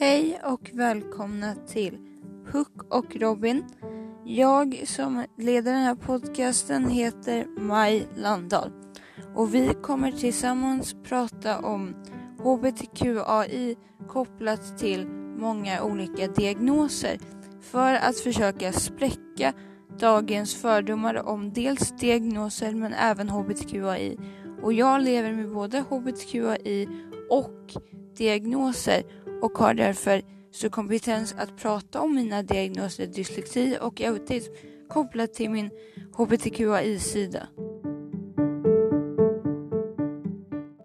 Hej och välkomna till Hook och Robin. Jag som leder den här podcasten heter Maj Landahl och vi kommer tillsammans prata om HBTQAI kopplat till många olika diagnoser för att försöka spräcka dagens fördomar om dels diagnoser men även HBTQAI. Och jag lever med både HBTQAI och diagnoser och har därför så kompetens att prata om mina diagnoser dyslexi och autism kopplat till min HBTQAI-sida.